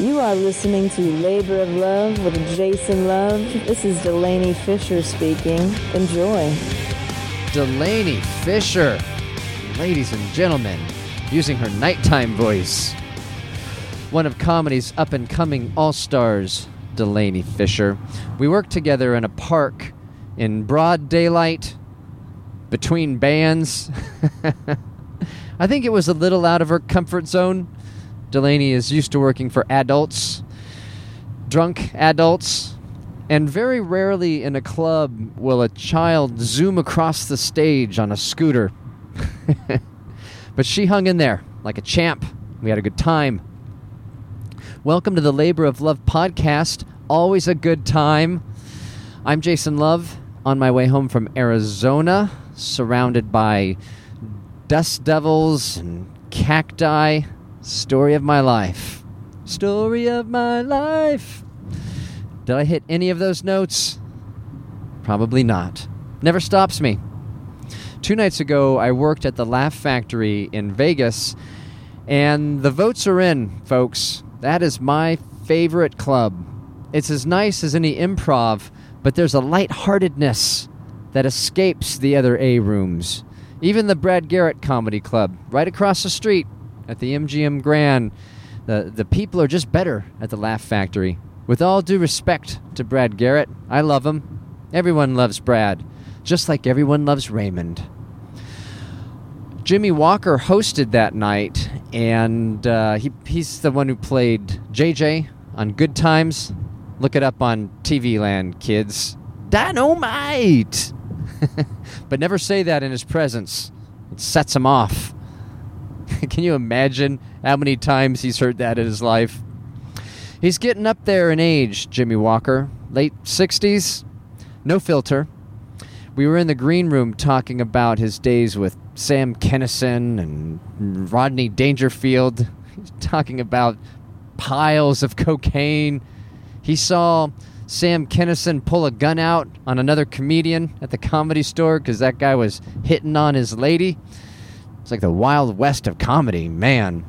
You are listening to Labor of Love with Jason Love. This is Delaney Fisher speaking. Enjoy. Delaney Fisher, ladies and gentlemen, using her nighttime voice. One of comedy's up and coming all stars, Delaney Fisher. We worked together in a park in broad daylight between bands. I think it was a little out of her comfort zone. Delaney is used to working for adults, drunk adults, and very rarely in a club will a child zoom across the stage on a scooter. but she hung in there like a champ. We had a good time. Welcome to the Labor of Love podcast. Always a good time. I'm Jason Love on my way home from Arizona, surrounded by dust devils and cacti. Story of my life. Story of my life. Did I hit any of those notes? Probably not. Never stops me. Two nights ago, I worked at the Laugh Factory in Vegas, and the votes are in, folks. That is my favorite club. It's as nice as any improv, but there's a lightheartedness that escapes the other A rooms. Even the Brad Garrett Comedy Club, right across the street at the MGM Grand, the, the people are just better at the Laugh Factory. With all due respect to Brad Garrett, I love him. Everyone loves Brad, just like everyone loves Raymond. Jimmie Walker hosted that night, and uh, he, he's the one who played JJ on Good Times. Look it up on TV Land, kids. Dynamite! but never say that in his presence, it sets him off. Can you imagine how many times he's heard that in his life? He's getting up there in age, Jimmie Walker. Late 60s, no filter. We were in the green room talking about his days with Sam Kinison and Rodney Dangerfield. He's talking about piles of cocaine. He saw Sam Kinison pull a gun out on another comedian at the comedy store because that guy was hitting on his lady. It's like the wild west of comedy, man.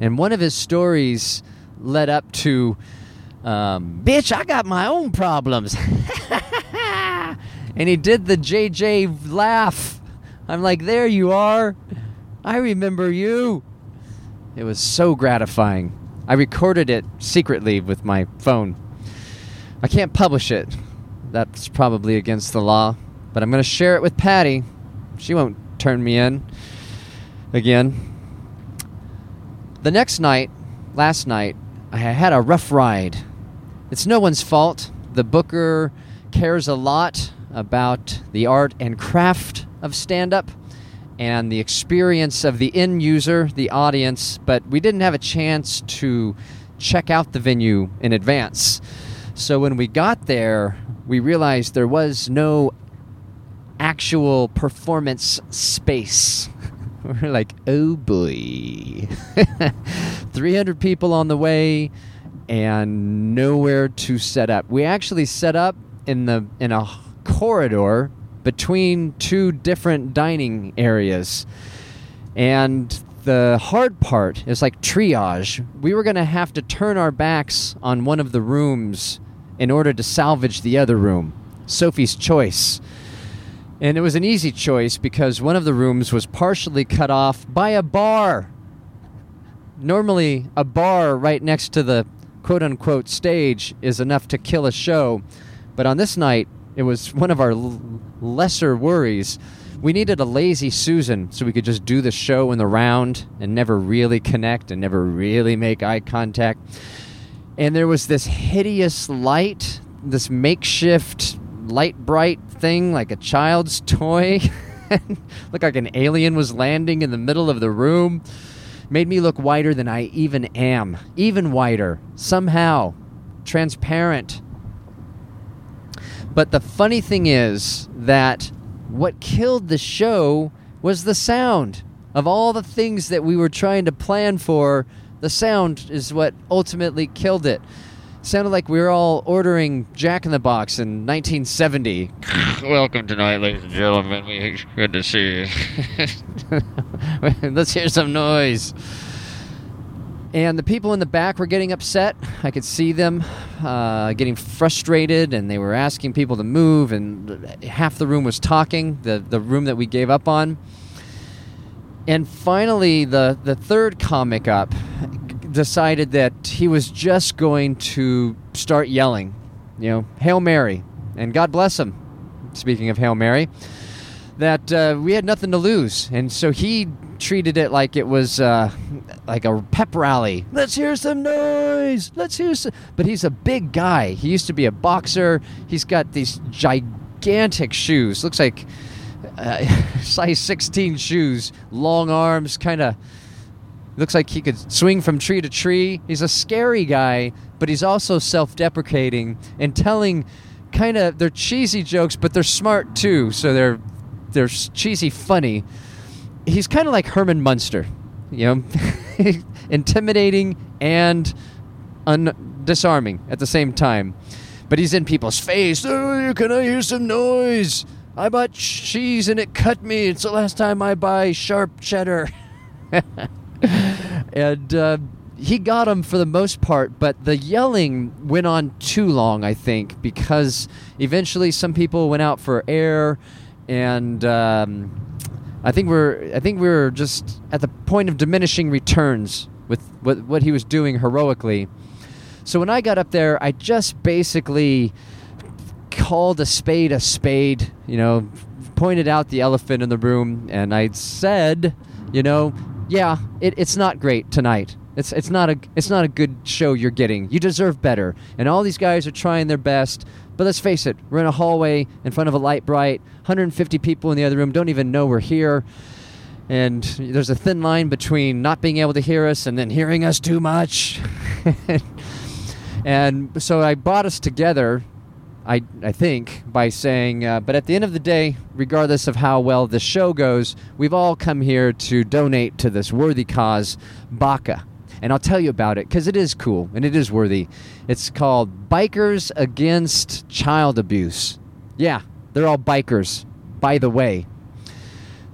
And one of his stories led up to, um, bitch, I got my own problems. and he did the JJ laugh. I'm like, there you are. I remember you. It was so gratifying. I recorded it secretly with my phone. I can't publish it. That's probably against the law. But I'm going to share it with Patty. She won't turn me in again. The next night, last night, I had a rough ride. It's no one's fault. The booker cares a lot about the art and craft of stand up and the experience of the end user, the audience, but we didn't have a chance to check out the venue in advance. So when we got there, we realized there was no actual performance space. We're like, oh boy. 300 people on the way and nowhere to set up. We actually set up in the in a corridor between two different dining areas. And the hard part is like triage. We were going to have to turn our backs on one of the rooms in order to salvage the other room. Sophie's choice. And it was an easy choice because one of the rooms was partially cut off by a bar. Normally, a bar right next to the quote unquote stage is enough to kill a show. But on this night, it was one of our l- lesser worries. We needed a lazy Susan so we could just do the show in the round and never really connect and never really make eye contact. And there was this hideous light, this makeshift Lite-Brite thing like a child's toy. Looked like an alien was landing in the middle of the room. Made me look whiter than I even am. Even whiter. Somehow. Transparent. But the funny thing is that what killed the show was the sound. Of all the things that we were trying to plan for, the sound is what ultimately killed it. Sounded like we were all ordering Jack in the Box in 1970. Welcome tonight, ladies and gentlemen. We good to see you. Let's hear some noise. And the people in the back were getting upset. I could see them uh, getting frustrated, and they were asking people to move. And half the room was talking. The the room that we gave up on. And finally, the the third comic up decided that he was just going to start yelling, you know, Hail Mary, and God bless him. Speaking of Hail Mary, that uh, we had nothing to lose, and so he treated it like it was uh, like a pep rally. Let's hear some noise. Let's hear some. But he's a big guy. He used to be a boxer. He's got these gigantic shoes. Looks like uh, size 16 shoes, long arms, kind of. Looks like he could swing from tree to tree. He's a scary guy, but he's also self deprecating and telling kind of. They're cheesy jokes, but they're smart too. So they're, they're cheesy funny. He's kind of like Herman Munster, you know, intimidating and un- disarming at the same time. But he's in people's face. Oh, can I hear some noise? I bought cheese and it cut me. It's the last time I buy sharp cheddar. and uh, he got him for the most part, but the yelling went on too long, I think, because eventually some people went out for air, and um, I think we're I think we are just at the point of diminishing returns with what what he was doing heroically. So when I got up there, I just basically called a spade a spade, you know, pointed out the elephant in the room, and I said, you know, yeah, it, it's not great tonight. It's it's not a it's not a good show you're getting. You deserve better. And all these guys are trying their best. But let's face it, we're in a hallway in front of a Lite-Brite. 150 people in the other room don't even know we're here. And there's a thin line between not being able to hear us and then hearing us too much. and so I brought us together I, I think, by saying, uh, but at the end of the day, regardless of how well the show goes, we've all come here to donate to this worthy cause, BACA. And I'll tell you about it because it is cool and it is worthy. It's called Bikers Against Child Abuse. Yeah, they're all bikers, by the way.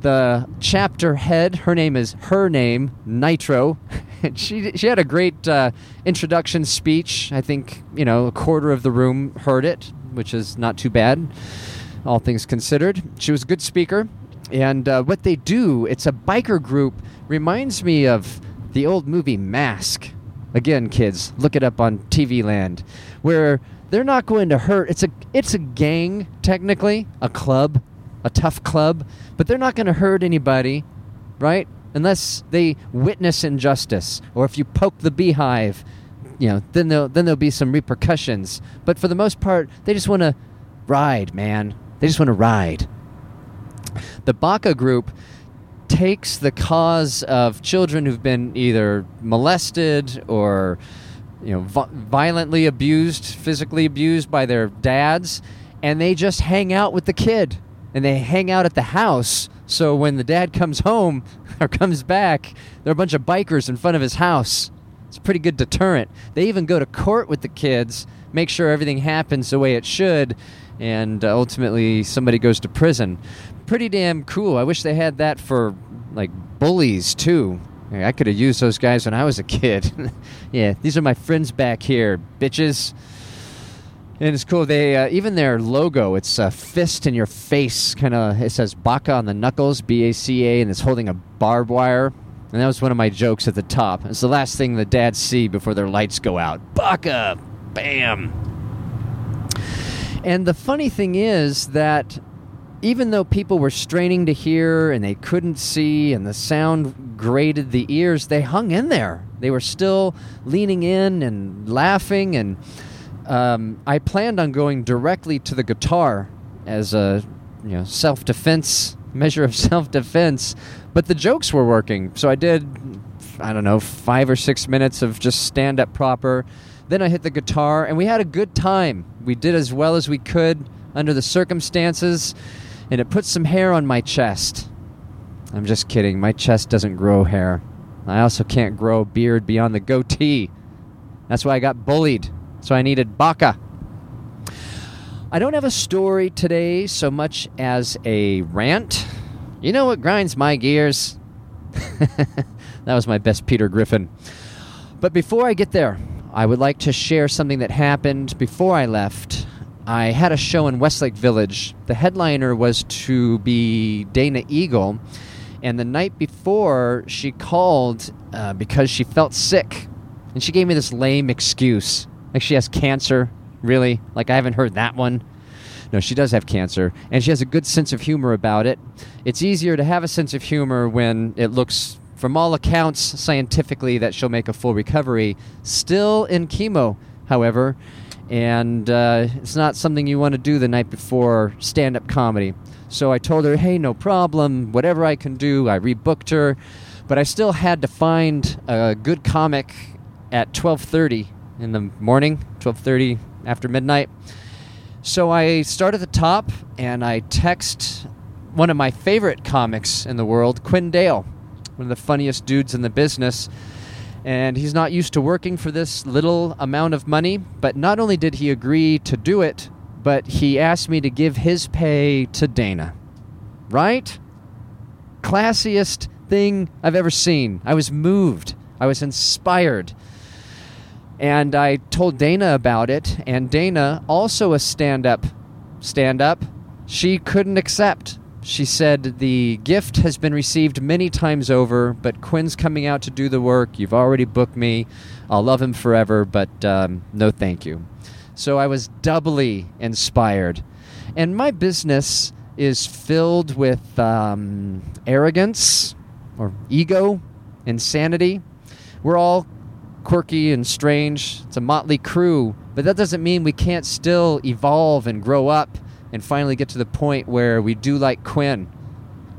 The chapter head, her name is her name, Nitro. she she had a great uh, introduction speech. I think you know a quarter of the room heard it, which is not too bad, all things considered. She was a good speaker, and uh, what they do, it's a biker group, reminds me of the old movie Mask. Again, kids, look it up on TV Land, where they're not going to hurt. It's a it's a gang technically, a club, a tough club, but they're not going to hurt anybody, right? Unless they witness injustice, or if you poke the beehive, you know, then there'll then there'll be some repercussions. But for the most part, they just want to ride, man. They just want to ride. The BACA group takes the cause of children who've been either molested or you know violently abused, physically abused by their dads, and they just hang out with the kid and they hang out at the house. So when the dad comes home or comes back, there are a bunch of bikers in front of his house. It's a pretty good deterrent. They even go to court with the kids, make sure everything happens the way it should, and uh, ultimately somebody goes to prison. Pretty damn cool. I wish they had that for like bullies too. I could have used those guys when I was a kid. yeah, these are my friends back here, bitches. And it's cool. They uh, even their logo. It's a fist in your face, kind of. It says BACA on the knuckles, B A C A, and it's holding a barbed wire. And that was one of my jokes at the top. It's the last thing the dads see before their lights go out. BACA! Bam! And the funny thing is that even though people were straining to hear and they couldn't see and the sound grated the ears, they hung in there. They were still leaning in and laughing. And um, I planned on going directly to the guitar as a you know self defense measure of self defense but the jokes were working. So I did, I don't know, five or six minutes of just stand up proper. Then I hit the guitar, and we had a good time. We did as well as we could under the circumstances, and it put some hair on my chest. I'm just kidding. My chest doesn't grow hair. I also can't grow a beard beyond the goatee. That's why I got bullied. So I needed BACA. I don't have a story today so much as a rant. You know what grinds my gears? that was my best Peter Griffin. But before I get there, I would like to share something that happened before I left. I had a show in Westlake Village. The headliner was to be Dana Eagle, and the night before, she called uh, because she felt sick. And she gave me this lame excuse. Like she has cancer. Really? Like I haven't heard that one. No, she does have cancer, and she has a good sense of humor about it. It's easier to have a sense of humor when it looks, from all accounts, scientifically, that she'll make a full recovery. Still in chemo, however, and uh, it's not something you want to do the night before stand up comedy. So I told her, hey, no problem, whatever I can do. I rebooked her, but I still had to find a good comic at 12:30 in the morning, 12:30 after midnight. So I start at the top and I text one of my favorite comics in the world, Quinn Dahle, one of the funniest dudes in the business. And he's not used to working for this little amount of money, but not only did he agree to do it, but he asked me to give his pay to Dana. Right? Classiest thing I've ever seen. I was moved. I was inspired. And I told Dana about it, and Dana, also a stand up, stand up, she couldn't accept. She said, The gift has been received many times over, but Quinn's coming out to do the work. You've already booked me. I'll love him forever, but um, no thank you. So I was doubly inspired. And my business is filled with um, arrogance or ego, insanity. We're all quirky and strange. It's a motley crew, but that doesn't mean we can't still evolve and grow up and finally get to the point where we do like Quinn.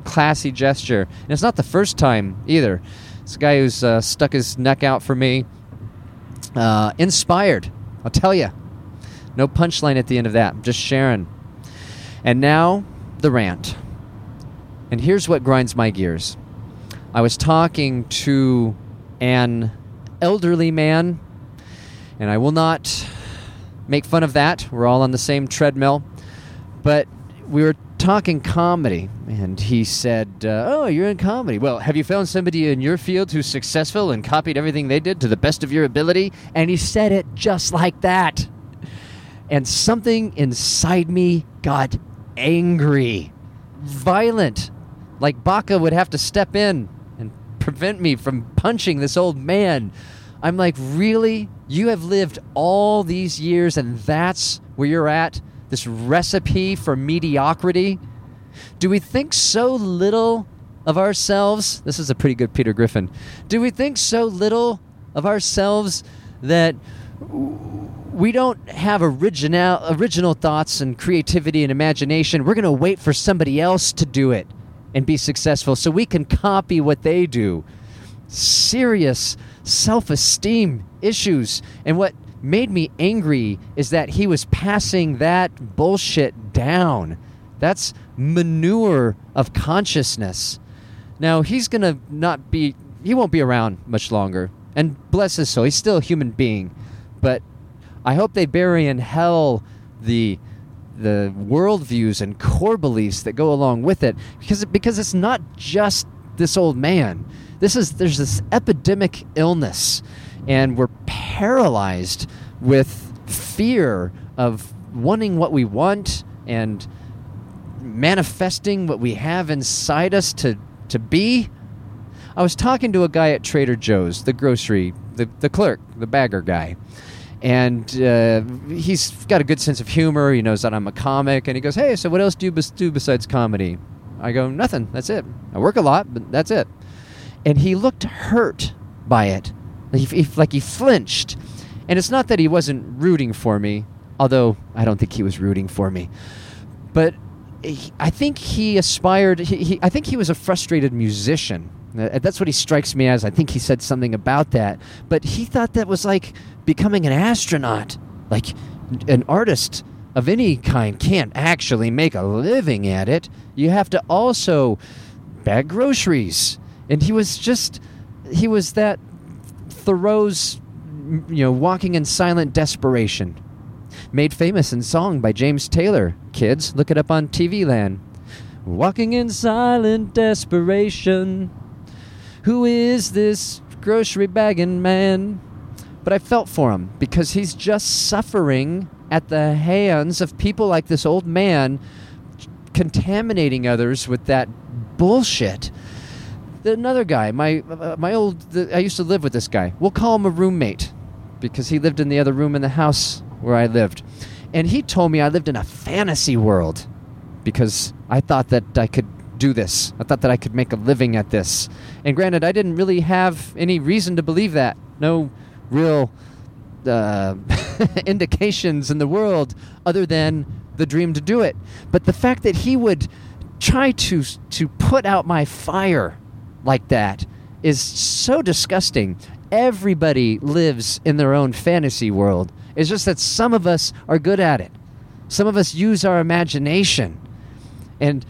Classy gesture. And it's not the first time either. It's a guy who's uh, stuck his neck out for me. Uh, inspired, I'll tell you. No punchline at the end of that. Just sharing. And now, the rant. And here's what grinds my gears. I was talking to an elderly man, and I will not make fun of that. We're all on the same treadmill. But we were talking comedy, and he said, uh, Oh, you're in comedy. Well, have you found somebody in your field who's successful and copied everything they did to the best of your ability? And he said it just like that. And something inside me got angry, violent, like Baca would have to step in prevent me from punching this old man. I'm like, really? You have lived all these years and that's where you're at? This recipe for mediocrity? Do we think so little of ourselves? This is a pretty good Peter Griffin. Do we think so little of ourselves that we don't have original original thoughts and creativity and imagination. We're going to wait for somebody else to do it and be successful so we can copy what they do. Serious self-esteem issues. And what made me angry is that he was passing that bullshit down. That's manure of consciousness. Now, he's going to not be he won't be around much longer. And bless his soul, he's still a human being. But I hope they bury in hell the the worldviews and core beliefs that go along with it, because because it's not just this old man. This is there's this epidemic illness, and we're paralyzed with fear of wanting what we want and manifesting what we have inside us to to be. I was talking to a guy at Trader Joe's, the grocery, the, the clerk, the bagger guy and uh, he's got a good sense of humor. He knows that I'm a comic, and he goes, "Hey, so what else do you do besides comedy?" I go, "Nothing. That's it. I work a lot, but that's it." And he looked hurt by it, he, he, like he flinched. And it's not that he wasn't rooting for me, although I don't think he was rooting for me, but I think he aspired. He, he, I think he was a frustrated musician. Uh, That's what he strikes me as. I think he said something about that, but he thought that was like becoming an astronaut. Like an artist of any kind can't actually make a living at it. You have to also bag groceries. And he was just, he was that Thoreau's, you know, walking in silent desperation. Made famous in song by James Taylor. Kids, look it up on TV Land. Walking in silent desperation. Who is this grocery bagging man? But I felt for him because he's just suffering at the hands of people like this old man contaminating others with that bullshit. Another guy, my uh, my old, the, I used to live with this guy. We'll call him a roommate because he lived in the other room in the house where I lived, and he told me I lived in a fantasy world because I thought that I could do this. I thought that I could make a living at this. And granted, I didn't really have any reason to believe that. No real uh, indications in the world other than the dream to do it. But the fact that he would try to to put out my fire like that is so disgusting. Everybody lives in their own fantasy world. It's just that some of us are good at it. Some of us use our imagination. And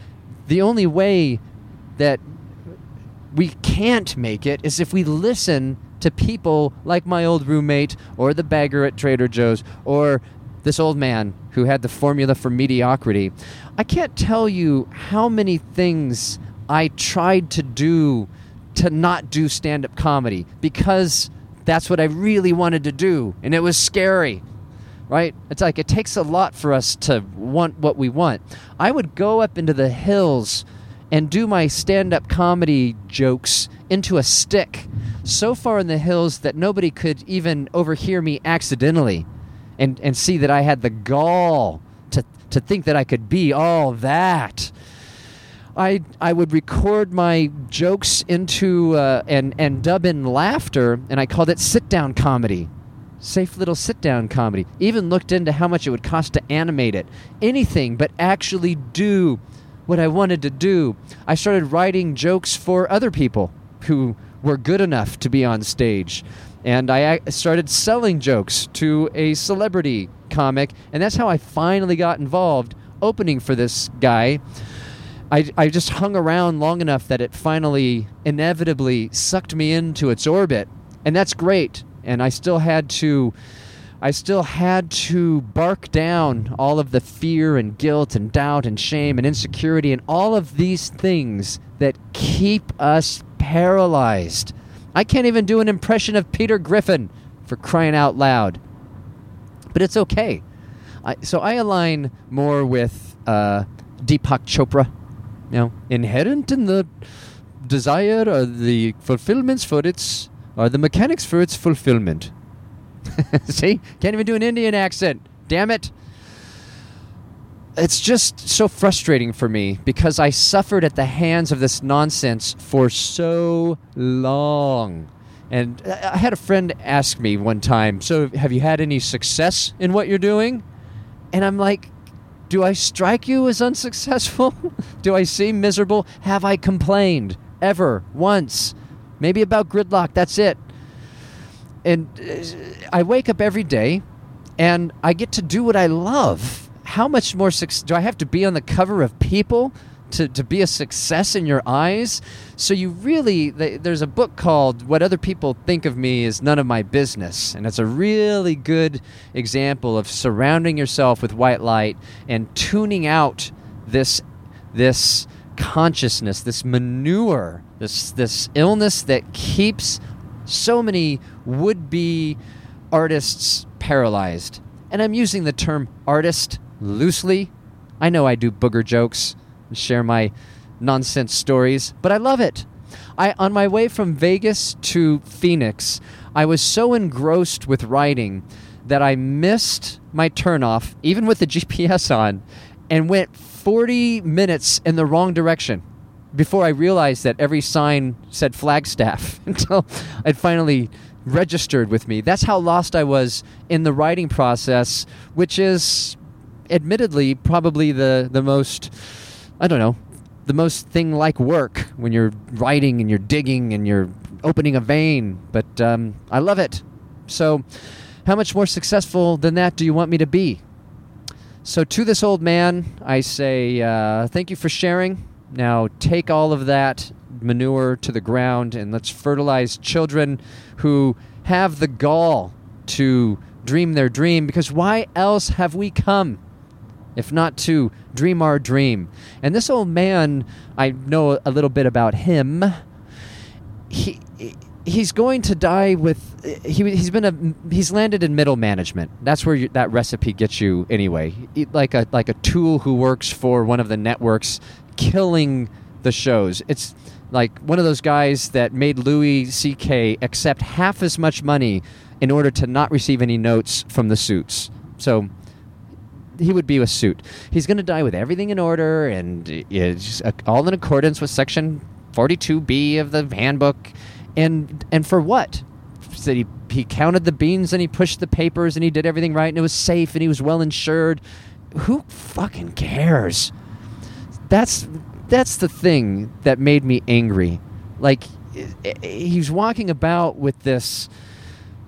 the only way that we can't make it is if we listen to people like my old roommate or the beggar at Trader Joe's or this old man who had the formula for mediocrity. I can't tell you how many things I tried to do to not do stand up comedy because that's what I really wanted to do and it was scary. Right? It's like it takes a lot for us to want what we want. I would go up into the hills and do my stand up comedy jokes into a stick so far in the hills that nobody could even overhear me accidentally and, and see that I had the gall to, to think that I could be all that. I, I would record my jokes into uh, and, and dub in laughter, and I called it sit down comedy. Safe little sit down comedy. Even looked into how much it would cost to animate it. Anything but actually do what I wanted to do. I started writing jokes for other people who were good enough to be on stage. And I started selling jokes to a celebrity comic, and that's how I finally got involved opening for this guy. I, I just hung around long enough that it finally inevitably sucked me into its orbit, and that's great. And I still had to I still had to bark down all of the fear and guilt and doubt and shame and insecurity and all of these things that keep us paralyzed. I can't even do an impression of Peter Griffin for crying out loud. But it's okay. I, so I align more with uh, Deepak Chopra. You know, inherent in the desire or the fulfillments for its, or the mechanics for its fulfillment. See? Can't even do an Indian accent. Damn it. It's just so frustrating for me because I suffered at the hands of this nonsense for so long. And I had a friend ask me one time, So, have you had any success in what you're doing? And I'm like, Do I strike you as unsuccessful? do I seem miserable? Have I complained? Ever? Once? Maybe about gridlock, that's it and uh, I wake up every day and I get to do what I love. How much more success do I have to be on the cover of People to, to be a success in your eyes? So, you really, there's a book called What Other People Think of Me is None of My Business. And it's a really good example of surrounding yourself with white light and tuning out this, this consciousness, this manure, this, this illness that keeps so many would be artists paralyzed. And I'm using the term artist loosely. I know I do booger jokes and share my nonsense stories, but I love it. I on my way from Vegas to Phoenix, I was so engrossed with writing that I missed my turnoff, even with the GPS on, and went 40 minutes in the wrong direction before I realized that every sign said Flagstaff until it finally registered with me. That's how lost I was in the writing process, which is admittedly probably the, the most, I don't know, the most thing like work when you're writing and you're digging and you're opening a vein. But um, I love it. So, how much more successful than that do you want me to be? So, to this old man, I say, uh, thank you for sharing. Now take all of that manure to the ground and let's fertilize children who have the gall to dream their dream because why else have we come if not to dream our dream? And this old man, I know a little bit about him. He he's going to die with he, he's been a he's landed in middle management that's where you, that recipe gets you anyway like a like a tool who works for one of the networks killing the shows it's like one of those guys that made louis ck accept half as much money in order to not receive any notes from the suits so he would be a suit. He's going to die with everything in order and it's all in accordance with section 42B of the handbook. And and for what? That he he counted the beans and he pushed the papers and he did everything right and it was safe and he was well insured. Who fucking cares? That's that's the thing that made me angry. Like he's walking about with this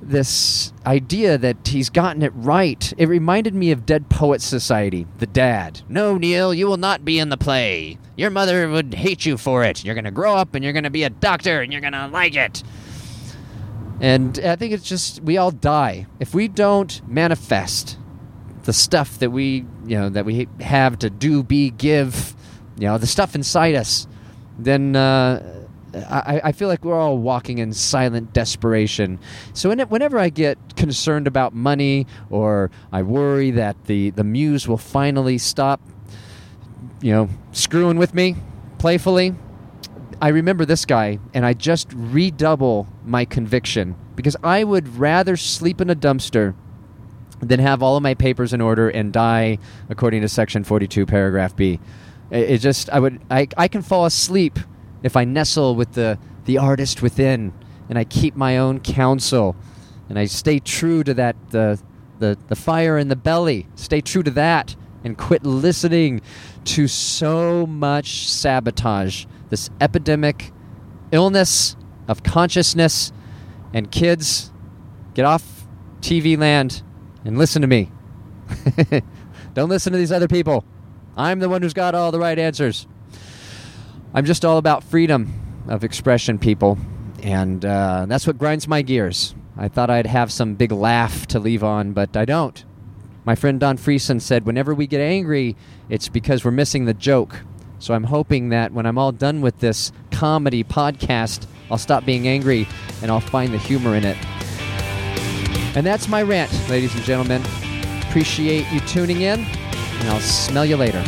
this idea that he's gotten it right. It reminded me of Dead Poets Society, the dad. No, Neil, you will not be in the play. Your mother would hate you for it. You're going to grow up and you're going to be a doctor and you're going to like it. And I think it's just we all die if we don't manifest the stuff that we, you know, that we have to do, be, give, you know, the stuff inside us. Then uh, I, I feel like we're all walking in silent desperation. So when, whenever I get concerned about money or I worry that the, the muse will finally stop, you know, screwing with me playfully, I remember this guy and I just redouble my conviction because I would rather sleep in a dumpster than have all of my papers in order and die according to section 42 paragraph b it, it just i would I, I can fall asleep if i nestle with the the artist within and i keep my own counsel and i stay true to that the the, the fire in the belly stay true to that and quit listening to so much sabotage this epidemic illness of consciousness and kids get off tv land and listen to me. Don't listen to these other people. I'm the one who's got all the right answers. I'm just all about freedom of expression, people. And uh, that's what grinds my gears. I thought I'd have some big laugh to leave on, but I don't. My friend Don Friesen said, whenever we get angry, it's because we're missing the joke. So I'm hoping that when I'm all done with this comedy podcast, I'll stop being angry and I'll find the humor in it. And that's my rant, ladies and gentlemen. Appreciate you tuning in, and I'll smell you later.